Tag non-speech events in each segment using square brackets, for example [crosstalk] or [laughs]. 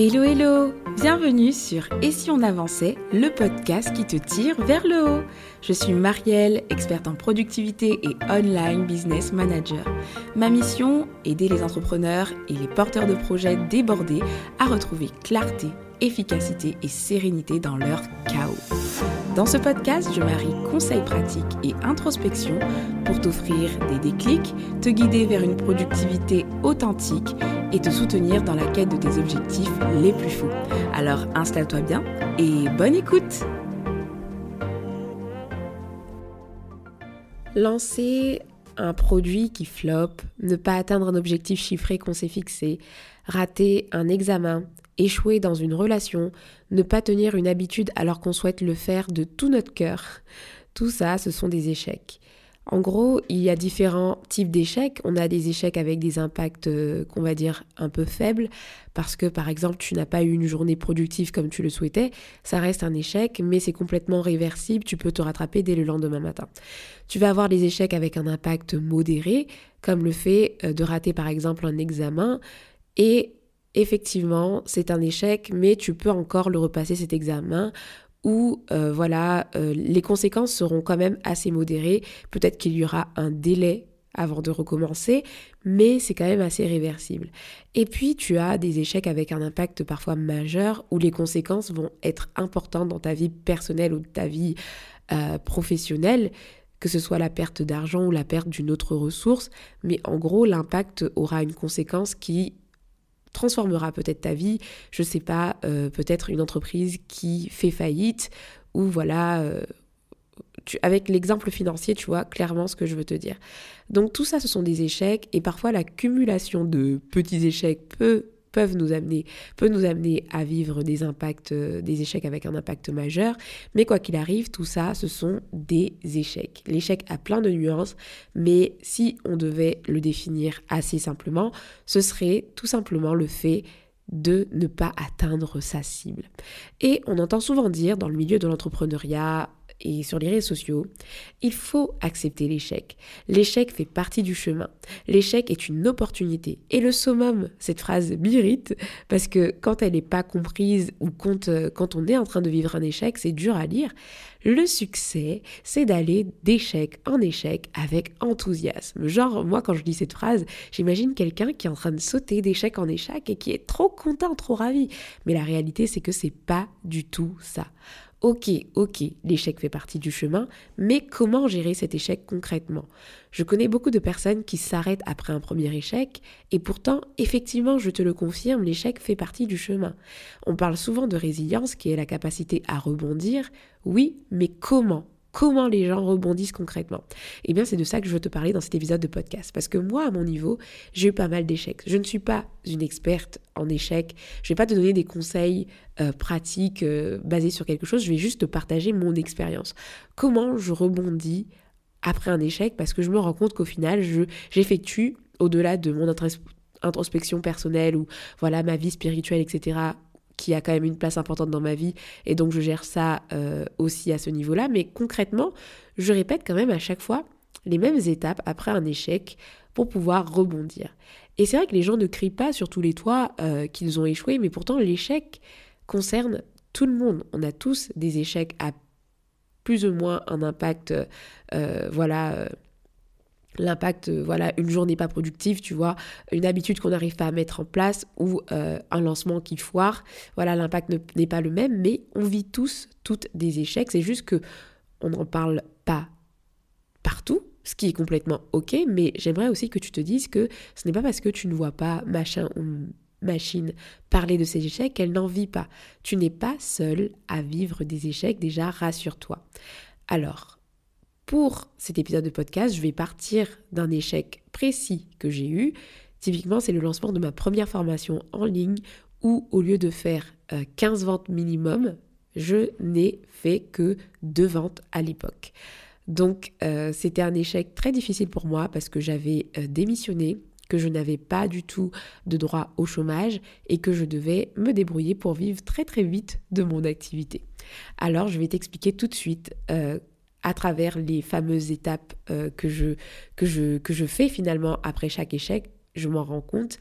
Hello hello Bienvenue sur Et si on avançait, le podcast qui te tire vers le haut. Je suis Marielle, experte en productivité et online business manager. Ma mission, aider les entrepreneurs et les porteurs de projets débordés à retrouver clarté, efficacité et sérénité dans leur chaos. Dans ce podcast, je marie conseils pratiques et introspection pour t'offrir des déclics, te guider vers une productivité authentique et te soutenir dans la quête de tes objectifs les plus fous. Alors installe-toi bien et bonne écoute Lancer un produit qui floppe, ne pas atteindre un objectif chiffré qu'on s'est fixé, rater un examen, échouer dans une relation, ne pas tenir une habitude alors qu'on souhaite le faire de tout notre cœur, tout ça, ce sont des échecs. En gros, il y a différents types d'échecs. On a des échecs avec des impacts euh, qu'on va dire un peu faibles parce que par exemple tu n'as pas eu une journée productive comme tu le souhaitais. Ça reste un échec mais c'est complètement réversible. Tu peux te rattraper dès le lendemain matin. Tu vas avoir des échecs avec un impact modéré comme le fait euh, de rater par exemple un examen et effectivement, c'est un échec, mais tu peux encore le repasser cet examen où euh, voilà, euh, les conséquences seront quand même assez modérées. Peut-être qu'il y aura un délai avant de recommencer, mais c'est quand même assez réversible. Et puis tu as des échecs avec un impact parfois majeur où les conséquences vont être importantes dans ta vie personnelle ou ta vie euh, professionnelle que ce soit la perte d'argent ou la perte d'une autre ressource, mais en gros l'impact aura une conséquence qui transformera peut-être ta vie, je sais pas, euh, peut-être une entreprise qui fait faillite ou voilà, euh, avec l'exemple financier, tu vois clairement ce que je veux te dire. Donc tout ça, ce sont des échecs et parfois l'accumulation de petits échecs peut nous amener, peut nous amener à vivre des impacts, euh, des échecs avec un impact majeur. Mais quoi qu'il arrive, tout ça, ce sont des échecs. L'échec a plein de nuances, mais si on devait le définir assez simplement, ce serait tout simplement le fait de ne pas atteindre sa cible. Et on entend souvent dire dans le milieu de l'entrepreneuriat, et sur les réseaux sociaux, il faut accepter l'échec. L'échec fait partie du chemin. L'échec est une opportunité. Et le summum, cette phrase m'irrite parce que quand elle n'est pas comprise ou quand, euh, quand on est en train de vivre un échec, c'est dur à lire. Le succès, c'est d'aller d'échec en échec avec enthousiasme. Genre, moi, quand je dis cette phrase, j'imagine quelqu'un qui est en train de sauter d'échec en échec et qui est trop content, trop ravi. Mais la réalité, c'est que c'est pas du tout ça. Ok, ok, l'échec fait partie du chemin, mais comment gérer cet échec concrètement? Je connais beaucoup de personnes qui s'arrêtent après un premier échec, et pourtant, effectivement, je te le confirme, l'échec fait partie du chemin. On parle souvent de résilience, qui est la capacité à rebondir, oui, mais comment? Comment les gens rebondissent concrètement. Eh bien, c'est de ça que je veux te parler dans cet épisode de podcast. Parce que moi, à mon niveau, j'ai eu pas mal d'échecs. Je ne suis pas une experte en échecs. Je ne vais pas te donner des conseils euh, pratiques euh, basés sur quelque chose. Je vais juste te partager mon expérience. Comment je rebondis après un échec? Parce que je me rends compte qu'au final, j'effectue, au-delà de mon introspection personnelle ou voilà ma vie spirituelle, etc., qui a quand même une place importante dans ma vie et donc je gère ça euh, aussi à ce niveau-là. Mais concrètement, je répète quand même à chaque fois les mêmes étapes après un échec pour pouvoir rebondir. Et c'est vrai que les gens ne crient pas sur tous les toits euh, qu'ils ont échoué, mais pourtant l'échec concerne tout le monde. On a tous des échecs à plus ou moins un impact, euh, voilà l'impact, euh, voilà, une journée pas productive, tu vois, une habitude qu'on n'arrive pas à mettre en place ou euh, un lancement qui foire, voilà, l'impact n'est pas le même, mais on vit tous, toutes des échecs. C'est juste que on n'en parle pas partout, ce qui est complètement ok, mais j'aimerais aussi que tu te dises que ce n'est pas parce que tu ne vois pas machin ou machine parler de ces échecs qu'elle n'en vit pas. Tu n'es pas seul à vivre des échecs, déjà rassure-toi. Alors, pour cet épisode de podcast, je vais partir d'un échec précis que j'ai eu. Typiquement, c'est le lancement de ma première formation en ligne où au lieu de faire 15 euh, ventes minimum, je n'ai fait que deux ventes à l'époque. Donc euh, c'était un échec très difficile pour moi parce que j'avais euh, démissionné, que je n'avais pas du tout de droit au chômage et que je devais me débrouiller pour vivre très très vite de mon activité. Alors je vais t'expliquer tout de suite à travers les fameuses étapes euh, que, je, que, je, que je fais finalement après chaque échec, je m'en rends compte.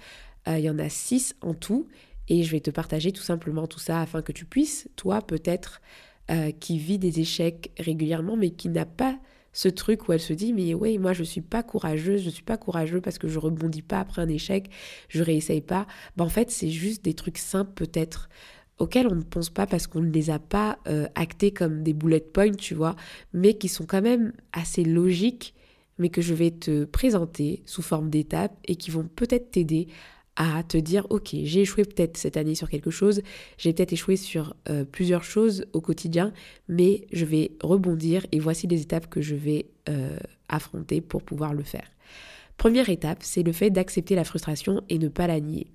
Euh, il y en a six en tout. Et je vais te partager tout simplement tout ça afin que tu puisses, toi peut-être, euh, qui vit des échecs régulièrement, mais qui n'a pas ce truc où elle se dit mais oui moi je suis pas courageuse je suis pas courageux parce que je rebondis pas après un échec je réessaye pas ben, en fait c'est juste des trucs simples peut-être auxquels on ne pense pas parce qu'on ne les a pas euh, actés comme des bullet points tu vois mais qui sont quand même assez logiques mais que je vais te présenter sous forme d'étapes et qui vont peut-être t'aider à te dire, ok, j'ai échoué peut-être cette année sur quelque chose, j'ai peut-être échoué sur euh, plusieurs choses au quotidien, mais je vais rebondir et voici les étapes que je vais euh, affronter pour pouvoir le faire. Première étape, c'est le fait d'accepter la frustration et ne pas la nier.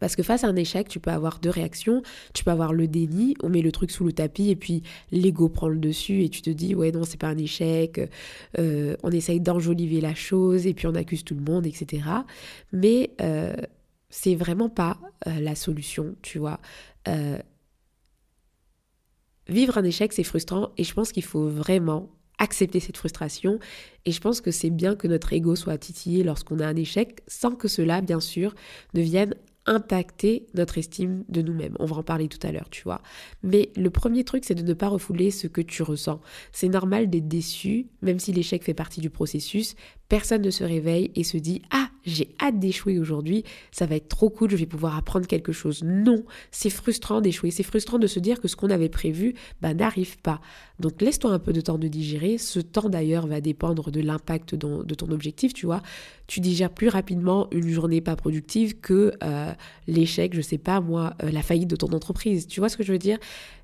Parce que face à un échec, tu peux avoir deux réactions. Tu peux avoir le déni, on met le truc sous le tapis et puis l'ego prend le dessus et tu te dis ouais non c'est pas un échec, euh, on essaye d'enjoliver la chose et puis on accuse tout le monde, etc. Mais euh, c'est vraiment pas euh, la solution, tu vois. vivre un échec c'est frustrant et je pense qu'il faut vraiment accepter cette frustration. Et je pense que c'est bien que notre ego soit titillé lorsqu'on a un échec, sans que cela, bien sûr, ne vienne impacter notre estime de nous-mêmes. On va en parler tout à l'heure, tu vois. Mais le premier truc, c'est de ne pas refouler ce que tu ressens. C'est normal d'être déçu, même si l'échec fait partie du processus. Personne ne se réveille et se dit Ah, j'ai hâte d'échouer aujourd'hui, ça va être trop cool, je vais pouvoir apprendre quelque chose. Non, c'est frustrant d'échouer, c'est frustrant de se dire que ce qu'on avait prévu bah, n'arrive pas. Donc laisse-toi un peu de temps de digérer. Ce temps d'ailleurs va dépendre de l'impact de ton objectif, tu vois. Tu digères plus rapidement une journée pas productive que euh, l'échec, je sais pas moi, euh, la faillite de ton entreprise. Tu vois ce que je veux dire?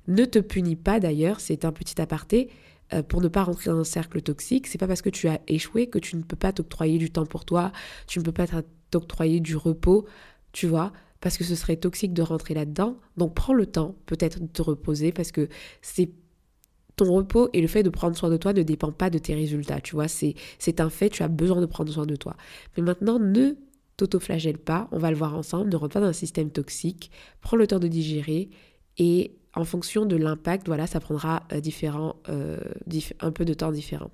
Ne te punis pas d'ailleurs, c'est un petit aparté. Euh, pour ne pas rentrer dans un cercle toxique, c'est pas parce que tu as échoué que tu ne peux pas t'octroyer du temps pour toi, tu ne peux pas t'octroyer du repos, tu vois, parce que ce serait toxique de rentrer là-dedans. Donc prends le temps peut-être de te reposer parce que c'est ton repos et le fait de prendre soin de toi ne dépend pas de tes résultats, tu vois, c'est un fait, tu as besoin de prendre soin de toi. Mais maintenant, ne t'auto-flagelle pas, on va le voir ensemble, ne rentre pas dans un système toxique, prends le temps de digérer et en fonction de l'impact, voilà, ça prendra euh, différents, euh, un peu de temps différent.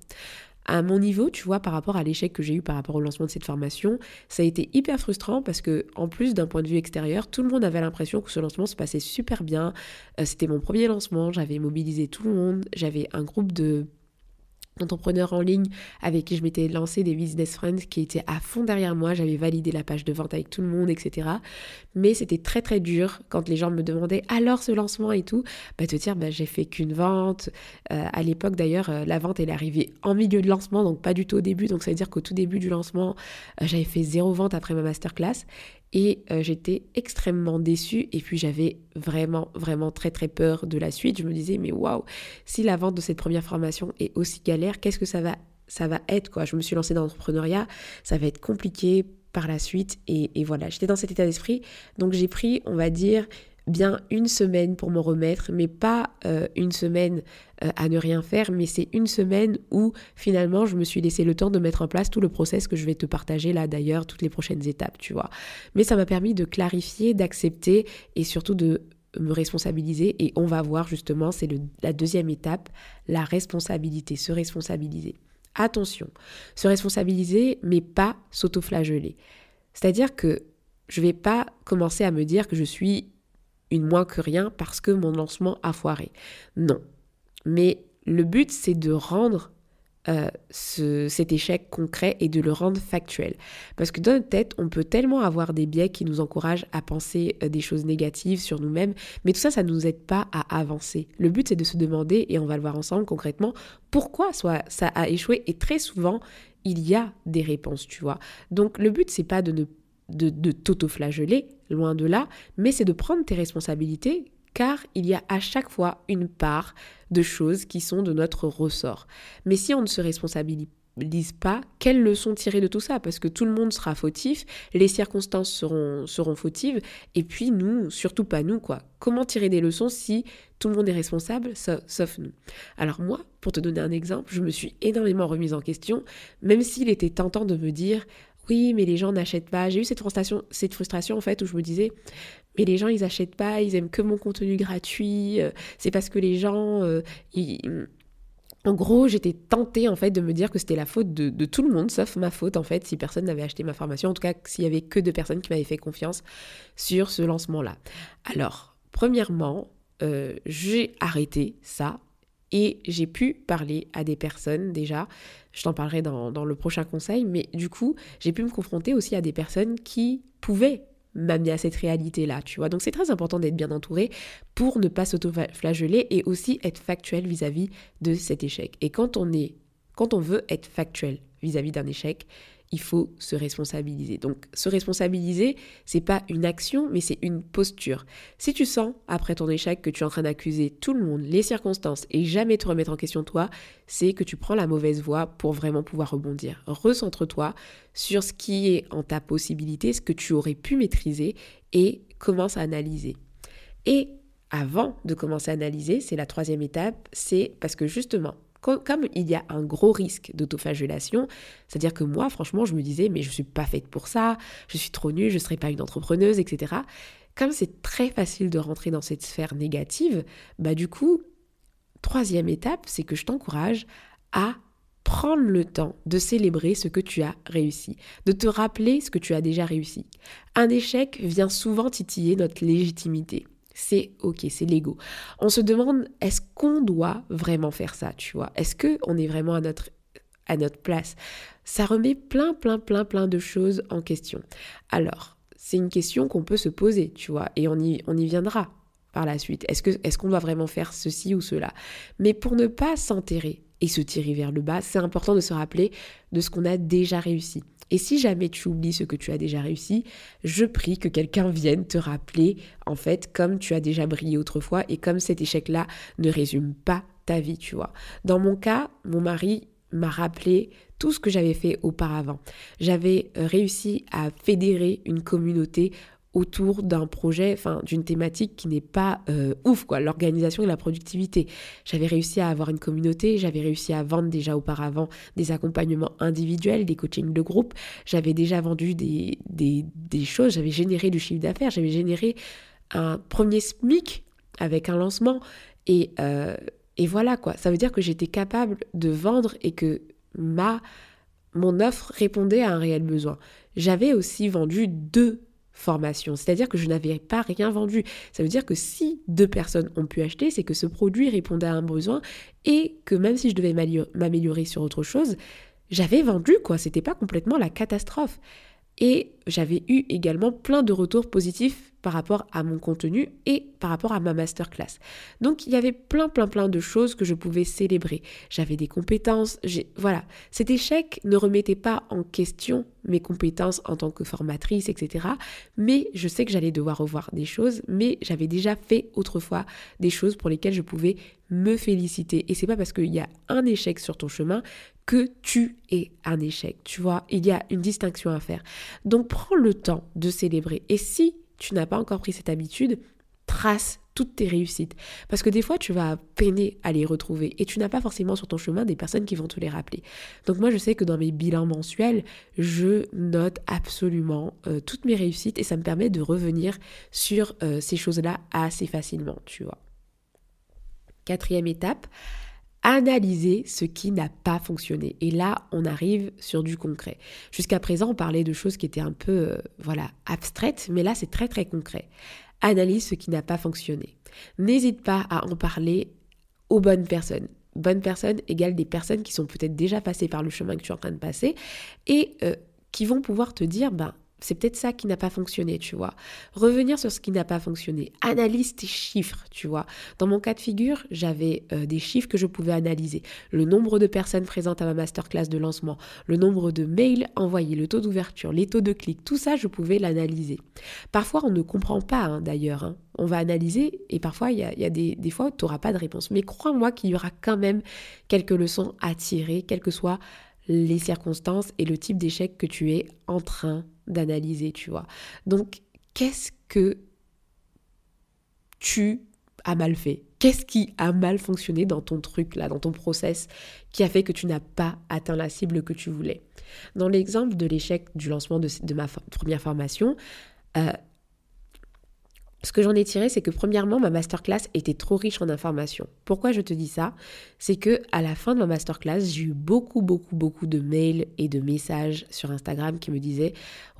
À mon niveau, tu vois, par rapport à l'échec que j'ai eu par rapport au lancement de cette formation, ça a été hyper frustrant parce que, en plus d'un point de vue extérieur, tout le monde avait l'impression que ce lancement se passait super bien. Euh, c'était mon premier lancement, j'avais mobilisé tout le monde, j'avais un groupe de entrepreneur en ligne avec qui je m'étais lancé des business friends qui étaient à fond derrière moi. J'avais validé la page de vente avec tout le monde, etc. Mais c'était très très dur quand les gens me demandaient alors ce lancement et tout, bah, te dire bah, j'ai fait qu'une vente. Euh, à l'époque d'ailleurs, euh, la vente elle est arrivée en milieu de lancement, donc pas du tout au début. Donc ça veut dire qu'au tout début du lancement, euh, j'avais fait zéro vente après ma masterclass. Et euh, j'étais extrêmement déçue et puis j'avais vraiment, vraiment très, très peur de la suite. Je me disais, mais waouh, si la vente de cette première formation est aussi galère, qu'est-ce que ça va, ça va être quoi? Je me suis lancée dans l'entrepreneuriat, ça va être compliqué par la suite. Et, et voilà, j'étais dans cet état d'esprit. Donc j'ai pris, on va dire, bien une semaine pour me remettre, mais pas euh, une semaine euh, à ne rien faire, mais c'est une semaine où finalement je me suis laissé le temps de mettre en place tout le process que je vais te partager là d'ailleurs, toutes les prochaines étapes, tu vois. Mais ça m'a permis de clarifier, d'accepter et surtout de me responsabiliser et on va voir justement, c'est la deuxième étape, la responsabilité, se responsabiliser. Attention, se responsabiliser mais pas s'autoflageller. C'est-à-dire que je vais pas commencer à me dire que je suis une moins que rien parce que mon lancement a foiré. Non. Mais le but, c'est de rendre euh, cet échec concret et de le rendre factuel. Parce que dans notre tête, on peut tellement avoir des biais qui nous encouragent à penser euh, des choses négatives sur nous-mêmes, mais tout ça, ça ne nous aide pas à avancer. Le but, c'est de se demander, et on va le voir ensemble concrètement, pourquoi soit ça a échoué. Et très souvent, il y a des réponses, tu vois. Donc le but, c'est pas de ne de, de t'auto-flageller, loin de là, mais c'est de prendre tes responsabilités car il y a à chaque fois une part de choses qui sont de notre ressort. Mais si on ne se responsabilise pas, quelles leçons tirer de tout ça? Parce que tout le monde sera fautif, les circonstances seront, seront fautives, et puis nous, surtout pas nous, quoi. Comment tirer des leçons si tout le monde est responsable, sauf nous? Alors moi, pour te donner un exemple, je me suis énormément remise en question, même s'il était tentant de me dire oui, mais les gens n'achètent pas. J'ai eu cette frustration, cette frustration en fait où je me disais, mais les gens ils achètent pas, ils aiment que mon contenu gratuit. Euh, c'est parce que les gens euh, en gros, j'étais tentée en fait de me dire que c'était la faute de, tout le monde, sauf ma faute en fait, si personne n'avait acheté ma formation, en tout cas s'il y avait que deux personnes qui m'avaient fait confiance sur ce lancement-là. Alors, premièrement, euh, j'ai arrêté ça et j'ai pu parler à des personnes déjà. Je t'en parlerai dans, le prochain conseil, mais du coup, j'ai pu me confronter aussi à des personnes qui pouvaient m'amener à cette réalité-là, tu vois. Donc c'est très important d'être bien entouré pour ne pas s'auto-flageller et aussi être factuel vis-à-vis de cet échec. Et quand on est, quand on veut être factuel vis-à-vis d'un échec, il faut se responsabiliser. Donc se responsabiliser, c'est pas une action, mais c'est une posture. Si tu sens après ton échec que tu es en train d'accuser tout le monde, les circonstances et jamais te remettre en question toi, c'est que tu prends la mauvaise voie pour vraiment pouvoir rebondir. Recentre-toi sur ce qui est en ta possibilité, ce que tu aurais pu maîtriser et commence à analyser. Et avant de commencer à analyser, c'est la troisième étape, c'est parce que justement, comme il y a un gros risque d'autoflagellation, c'est-à-dire que moi, franchement, je me disais, mais je ne suis pas faite pour ça, je suis trop nulle, je ne serai pas une entrepreneuse, etc. Comme c'est très facile de rentrer dans cette sphère négative, bah du coup, troisième étape, c'est que je t'encourage à prendre le temps de célébrer ce que tu as réussi, de te rappeler ce que tu as déjà réussi. Un échec vient souvent titiller notre légitimité. C'est ok, c'est l'ego. On se demande est-ce qu'on doit vraiment faire ça, tu vois? Est-ce que on est vraiment à notre à notre place? Ça remet plein plein plein plein de choses en question. Alors, c'est une question qu'on peut se poser, tu vois, et on y on y viendra par la suite. Est-ce que est-ce qu'on doit vraiment faire ceci ou cela? Mais pour ne pas s'enterrer et se tirer vers le bas, c'est important de se rappeler de ce qu'on a déjà réussi. Et si jamais tu oublies ce que tu as déjà réussi, je prie que quelqu'un vienne te rappeler, en fait, comme tu as déjà brillé autrefois et comme cet échec-là ne résume pas ta vie, tu vois. Dans mon cas, mon mari m'a rappelé tout ce que j'avais fait auparavant. J'avais euh, réussi à fédérer une communauté autour d'un projet, enfin d'une thématique qui n'est pas euh, ouf quoi, l'organisation et la productivité. J'avais réussi à avoir une communauté, j'avais réussi à vendre déjà auparavant des accompagnements individuels, des coachings de groupe, j'avais déjà vendu des, des, des choses, j'avais généré du chiffre d'affaires, j'avais généré un premier SMIC avec un lancement et, euh, et voilà quoi. Ça veut dire que j'étais capable de vendre et que ma mon offre répondait à un réel besoin. J'avais aussi vendu deux formation. C'est-à-dire que je n'avais pas rien vendu. Ça veut dire que si deux personnes ont pu acheter, c'est que ce produit répondait à un besoin et que même si je devais m'améliorer sur autre chose, j'avais vendu quoi. C'était pas complètement la catastrophe. Et j'avais eu également plein de retours positifs par rapport à mon contenu et par rapport à ma masterclass. Donc il y avait plein plein plein de choses que je pouvais célébrer. J'avais des compétences, voilà. Cet échec ne remettait pas en question mes compétences en tant que formatrice, etc. Mais je sais que j'allais devoir revoir des choses, mais j'avais déjà fait autrefois des choses pour lesquelles je pouvais me féliciter. Et c'est pas parce qu'il y a un échec sur ton chemin que tu es un échec. Tu vois, il y a une distinction à faire. Donc prends le temps de célébrer. Et si tu n'as pas encore pris cette habitude, trace toutes tes réussites. Parce que des fois, tu vas peiner à les retrouver et tu n'as pas forcément sur ton chemin des personnes qui vont te les rappeler. Donc moi, je sais que dans mes bilans mensuels, je note absolument euh, toutes mes réussites et ça me permet de revenir sur euh, ces choses-là assez facilement, tu vois. Quatrième étape, analyser ce qui n'a pas fonctionné. Et là, on arrive sur du concret. Jusqu'à présent, on parlait de choses qui étaient un peu, euh, voilà, abstraites, mais là, c'est très très concret. Analyse ce qui n'a pas fonctionné. N'hésite pas à en parler aux bonnes personnes. Bonnes personnes égale des personnes qui sont peut-être déjà passées par le chemin que tu es en train de passer et euh, qui vont pouvoir te dire, ben, c'est peut-être ça qui n'a pas fonctionné, tu vois. Revenir sur ce qui n'a pas fonctionné. Analyse tes chiffres, tu vois. Dans mon cas de figure, j'avais euh, des chiffres que je pouvais analyser. Le nombre de personnes présentes à ma masterclass de lancement, le nombre de mails envoyés, le taux d'ouverture, les taux de clics, tout ça, je pouvais l'analyser. Parfois, on ne comprend pas, hein, d'ailleurs. Hein. On va analyser et parfois, il y a, des, des fois, tu n'auras pas de réponse. Mais crois-moi qu'il y aura quand même quelques leçons à tirer, quelles que soient les circonstances et le type d'échec que tu es en train d'analyser, tu vois. Donc, qu'est-ce que tu as mal fait? Qu'est-ce qui a mal fonctionné dans ton truc là, dans ton process, qui a fait que tu n'as pas atteint la cible que tu voulais? Dans l'exemple de l'échec du lancement de, ma première formation, euh, ce que j'en ai tiré, c'est que premièrement, ma masterclass était trop riche en informations. Pourquoi je te dis ça? C'est que à la fin de ma masterclass, j'ai eu beaucoup, beaucoup, beaucoup de mails et de messages sur Instagram qui me disaient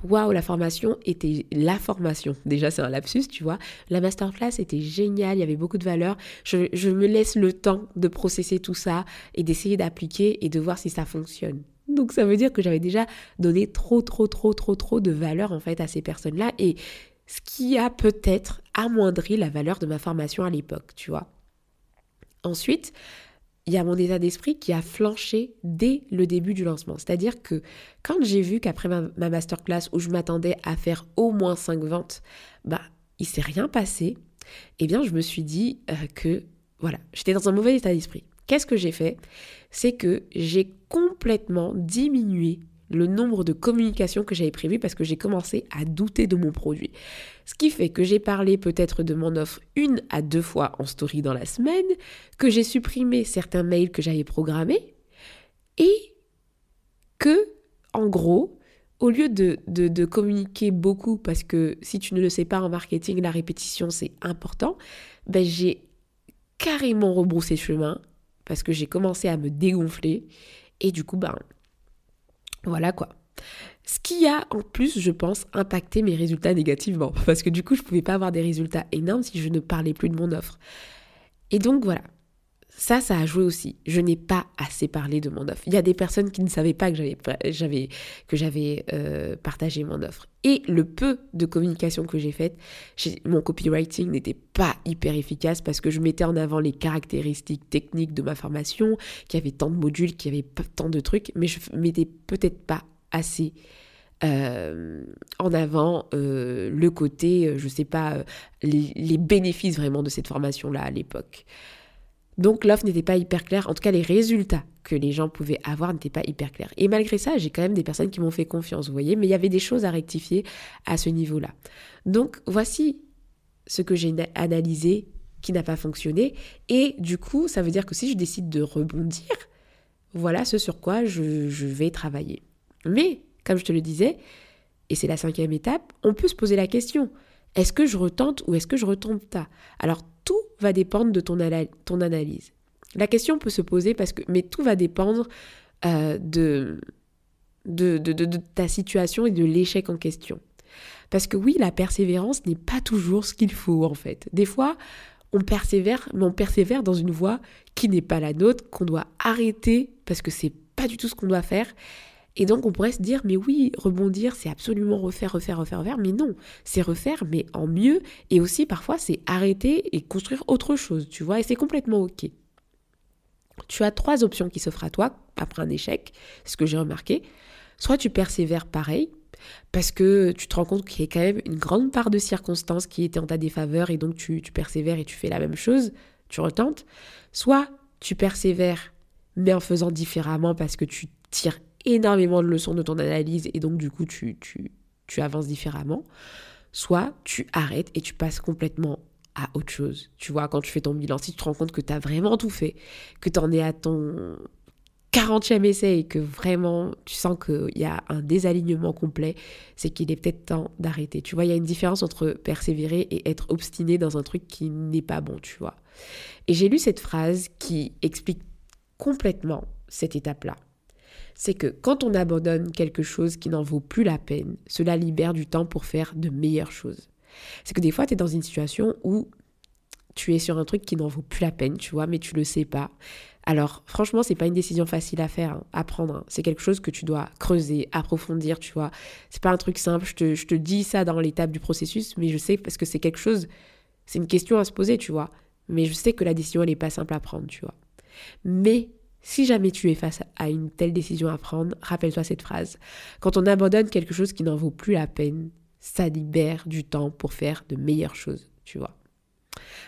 Waouh, la formation était la formation. Déjà, c'est un lapsus, tu vois. La masterclass était géniale, il y avait beaucoup de valeur. Je, je me laisse le temps de processer tout ça et d'essayer d'appliquer et de voir si ça fonctionne. Donc ça veut dire que j'avais déjà donné trop, trop, trop, trop, trop de valeur en fait à ces personnes-là. Et ce qui a peut-être amoindri la valeur de ma formation à l'époque, tu vois. Ensuite, il y a mon état d'esprit qui a flanché dès le début du lancement. C'est-à-dire que quand j'ai vu qu'après ma, masterclass où je m'attendais à faire au moins 5 ventes, bah, il s'est rien passé, eh bien, je me suis dit euh, que, voilà, j'étais dans un mauvais état d'esprit. Qu'est-ce que j'ai fait? C'est que j'ai complètement diminué le nombre de communications que j'avais prévues parce que j'ai commencé à douter de mon produit. Ce qui fait que j'ai parlé peut-être de mon offre une à deux fois en story dans la semaine, que j'ai supprimé certains mails que j'avais programmés et que, en gros, au lieu de, de, communiquer beaucoup, parce que si tu ne le sais pas en marketing, la répétition c'est important, ben j'ai carrément rebroussé chemin parce que j'ai commencé à me dégonfler et du coup, ben voilà quoi. Ce qui a en plus, je pense, impacté mes résultats négativement. [laughs] Parce que du coup, je ne pouvais pas avoir des résultats énormes si je ne parlais plus de mon offre. Et donc voilà, ça, ça a joué aussi. Je n'ai pas assez parlé de mon offre. Il y a des personnes qui ne savaient pas que j'avais, que j'avais euh, partagé mon offre. Et le peu de communication que j'ai faite, mon copywriting n'était pas hyper efficace parce que je mettais en avant les caractéristiques techniques de ma formation, qu'il y avait tant de modules, qu'il y avait tant de trucs, mais je mettais peut-être pas assez euh, en avant euh, le côté, je sais pas, les bénéfices vraiment de cette formation-là à l'époque. Donc l'offre n'était pas hyper claire, en tout cas les résultats que les gens pouvaient avoir n'étaient pas hyper clairs. Et malgré ça, j'ai quand même des personnes qui m'ont fait confiance, vous voyez, mais il y avait des choses à rectifier à ce niveau-là. Donc voici ce que j'ai analysé qui n'a pas fonctionné. Et du coup, ça veut dire que si je décide de rebondir, voilà ce sur quoi je, vais travailler. Mais, comme je te le disais, et c'est la cinquième étape, on peut se poser la question, est-ce que je retente ou est-ce que je retente pas? Alors tout va dépendre de ton, ton, analyse. La question peut se poser parce que, mais tout va dépendre euh, de, de, de, ta situation et de l'échec en question. Parce que oui, la persévérance n'est pas toujours ce qu'il faut en fait. Des fois, on persévère, mais on persévère dans une voie qui n'est pas la nôtre, qu'on doit arrêter parce que c'est pas du tout ce qu'on doit faire. Et donc on pourrait se dire, mais oui, rebondir, c'est absolument refaire, refaire, refaire, refaire. Mais non, c'est refaire, mais en mieux. Et aussi parfois, c'est arrêter et construire autre chose, tu vois. Et c'est complètement OK. Tu as trois options qui s'offrent à toi après un échec, ce que j'ai remarqué. Soit tu persévères pareil, parce que tu te rends compte qu'il y a quand même une grande part de circonstances qui étaient en ta défaveur et donc tu, tu persévères et tu fais la même chose, tu retentes. Soit tu persévères mais en faisant différemment parce que tu tires énormément de leçons de ton analyse et donc du coup tu, tu, tu avances différemment, soit tu arrêtes et tu passes complètement à autre chose. Tu vois, quand tu fais ton bilan, si tu te rends compte que tu as vraiment tout fait, que tu en es à ton 40e essai et que vraiment tu sens qu'il y a un désalignement complet, c'est qu'il est peut-être temps d'arrêter. Tu vois, il y a une différence entre persévérer et être obstiné dans un truc qui n'est pas bon, tu vois. Et j'ai lu cette phrase qui explique complètement cette étape-là c'est que quand on abandonne quelque chose qui n'en vaut plus la peine, cela libère du temps pour faire de meilleures choses. C'est que des fois, tu es dans une situation où tu es sur un truc qui n'en vaut plus la peine, tu vois, mais tu le sais pas. Alors, franchement, c'est pas une décision facile à faire, hein, à prendre. Hein. C'est quelque chose que tu dois creuser, approfondir, tu vois. C'est pas un truc simple. Je te, je te dis ça dans l'étape du processus, mais je sais parce que c'est quelque chose, c'est une question à se poser, tu vois. Mais je sais que la décision, elle n'est pas simple à prendre, tu vois. Mais si jamais tu es face à une telle décision à prendre, rappelle-toi cette phrase. Quand on abandonne quelque chose qui n'en vaut plus la peine, ça libère du temps pour faire de meilleures choses, tu vois.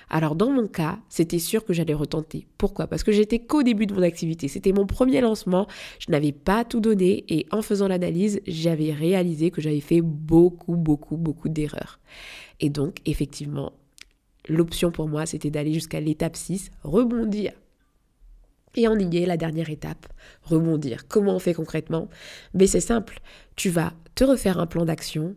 Alors dans mon cas, c'était sûr que j'allais retenter. Pourquoi? Parce que j'étais qu'au début de mon activité. C'était mon premier lancement. Je n'avais pas tout donné et en faisant l'analyse, j'avais réalisé que j'avais fait beaucoup, beaucoup, beaucoup d'erreurs. Et donc, effectivement, l'option pour moi, c'était d'aller jusqu'à l'étape 6, rebondir et on y est, la dernière étape, rebondir. Comment on fait concrètement? Mais c'est simple, tu vas te refaire un plan d'action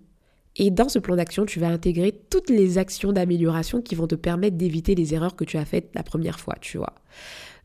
Et dans ce plan d'action, tu vas intégrer toutes les actions d'amélioration qui vont te permettre d'éviter les erreurs que tu as faites la première fois, tu vois.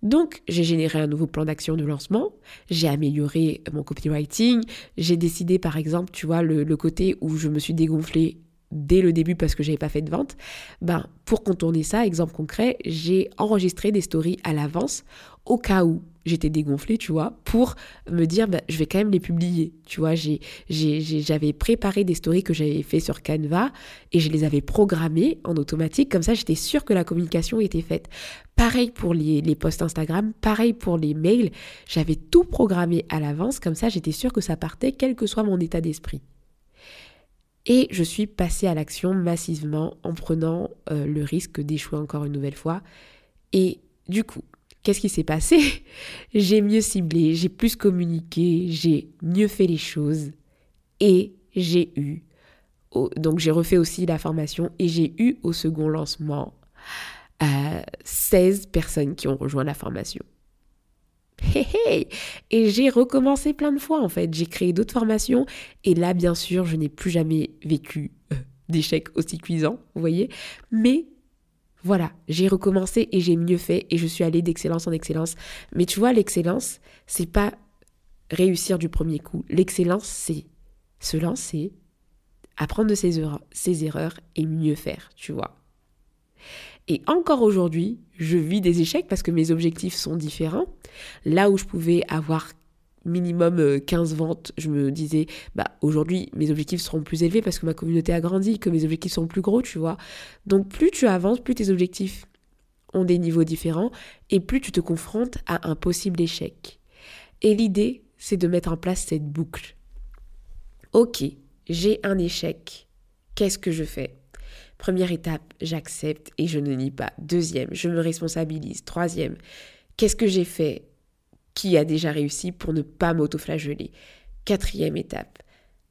Donc, j'ai généré un nouveau plan d'action de lancement, j'ai amélioré mon copywriting, j'ai décidé par exemple, tu vois, le, côté où je me suis dégonflée dès le début parce que j'avais pas fait de vente, ben pour contourner ça, exemple concret, j'ai enregistré des stories à l'avance au cas où j'étais dégonflée, tu vois, pour me dire ben, je vais quand même les publier, tu vois, j'ai, j'avais préparé des stories que j'avais fait sur Canva et je les avais programmées en automatique, comme ça j'étais sûre que la communication était faite. Pareil pour les, les posts Instagram, pareil pour les mails, j'avais tout programmé à l'avance, comme ça j'étais sûre que ça partait quel que soit mon état d'esprit. Et je suis passée à l'action massivement en prenant euh, le risque d'échouer encore une nouvelle fois. Et du coup, qu'est-ce qui s'est passé? [laughs] J'ai mieux ciblé, j'ai plus communiqué, j'ai mieux fait les choses et j'ai eu, donc j'ai refait aussi la formation et j'ai eu au second lancement 16 euh, personnes qui ont rejoint la formation. Et j'ai recommencé plein de fois en fait. J'ai créé d'autres formations et là, bien sûr, je n'ai plus jamais vécu euh, d'échecs aussi cuisants, vous voyez. Mais voilà, j'ai recommencé et j'ai mieux fait et je suis allée d'excellence en excellence. Mais tu vois, l'excellence, c'est pas réussir du premier coup. L'excellence, c'est se lancer, apprendre de ses erreurs, ses erreurs et mieux faire, tu vois. Et encore aujourd'hui, je vis des échecs parce que mes objectifs sont différents. Là où je pouvais avoir minimum 15 euh, ventes, je me disais, bah aujourd'hui mes objectifs seront plus élevés parce que ma communauté a grandi, que mes objectifs sont plus gros, tu vois. Donc plus tu avances, plus tes objectifs ont des niveaux différents et plus tu te confrontes à un possible échec. Et l'idée, c'est de mettre en place cette boucle. Ok, j'ai un échec. Qu'est-ce que je fais? Première étape, j'accepte et je ne nie pas. Deuxième, je me responsabilise. Troisième, qu'est-ce que j'ai fait qui a déjà réussi pour ne pas m'autoflageller? Quatrième étape,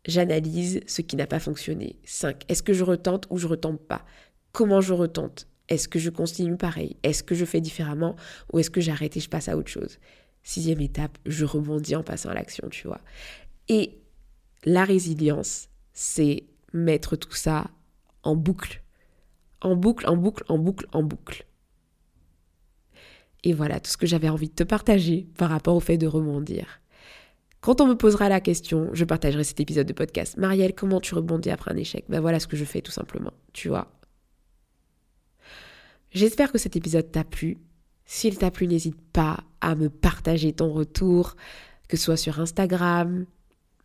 j'analyse ce qui n'a pas fonctionné. Cinq, est-ce que je retente ou je retente pas? Comment je retente? Est-ce que je continue pareil? Est-ce que je fais différemment? Ou est-ce que j'arrête et je passe à autre chose? Sixième étape, je rebondis en passant à l'action, tu vois. Et la résilience, c'est mettre tout ça en boucle en boucle, en boucle, en boucle, en boucle. Et voilà tout ce que j'avais envie de te partager par rapport au fait de rebondir. Quand on me posera la question, je partagerai cet épisode de podcast. Marielle, comment tu rebondis après un échec? Ben voilà ce que je fais tout simplement, tu vois. J'espère que cet épisode t'a plu. S'il t'a plu, n'hésite pas à me partager ton retour, que ce soit sur Instagram,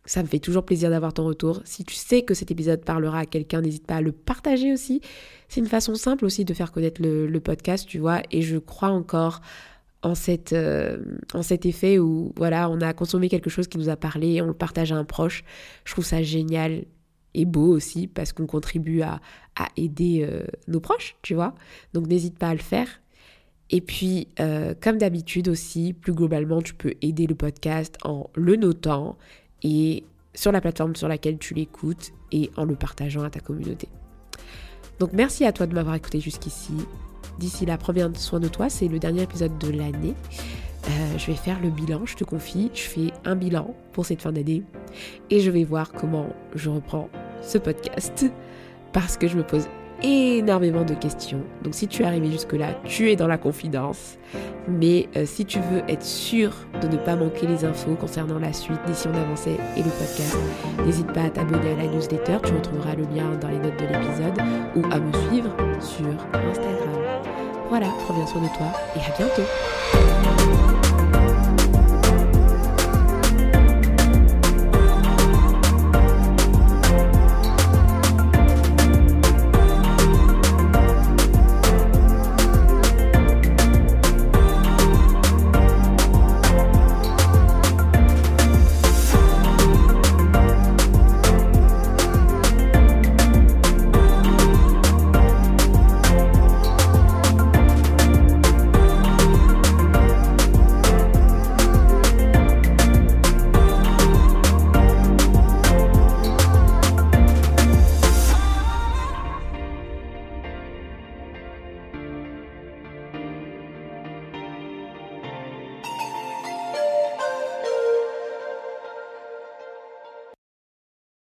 ça me fait toujours plaisir d'avoir ton retour. Si tu sais que cet épisode parlera à quelqu'un, n'hésite pas à le partager aussi. C'est une façon simple aussi de faire connaître le, podcast, tu vois. Et je crois encore en, cette, euh, en cet effet où, voilà, on a consommé quelque chose qui nous a parlé, on le partage à un proche. Je trouve ça génial et beau aussi parce qu'on contribue à, aider euh, nos proches, tu vois. Donc n'hésite pas à le faire. Et puis, euh, comme d'habitude aussi, plus globalement, tu peux aider le podcast en le notant et sur la plateforme sur laquelle tu l'écoutes et en le partageant à ta communauté. Donc merci à toi de m'avoir écouté jusqu'ici. D'ici là, prends bien soin de toi, c'est le dernier épisode de l'année. Euh, je vais faire le bilan, je te confie, je fais un bilan pour cette fin d'année et je vais voir comment je reprends ce podcast parce que je me pose énormément de questions. Donc si tu es arrivé jusque-là, tu es dans la confidence. Mais euh, si tu veux être sûr de ne pas manquer les infos concernant la suite d'ici on avançait et le podcast, n'hésite pas à t'abonner à la newsletter. Tu retrouveras le lien dans les notes de l'épisode ou à me suivre sur Instagram. Voilà, prends bien soin de toi et à bientôt.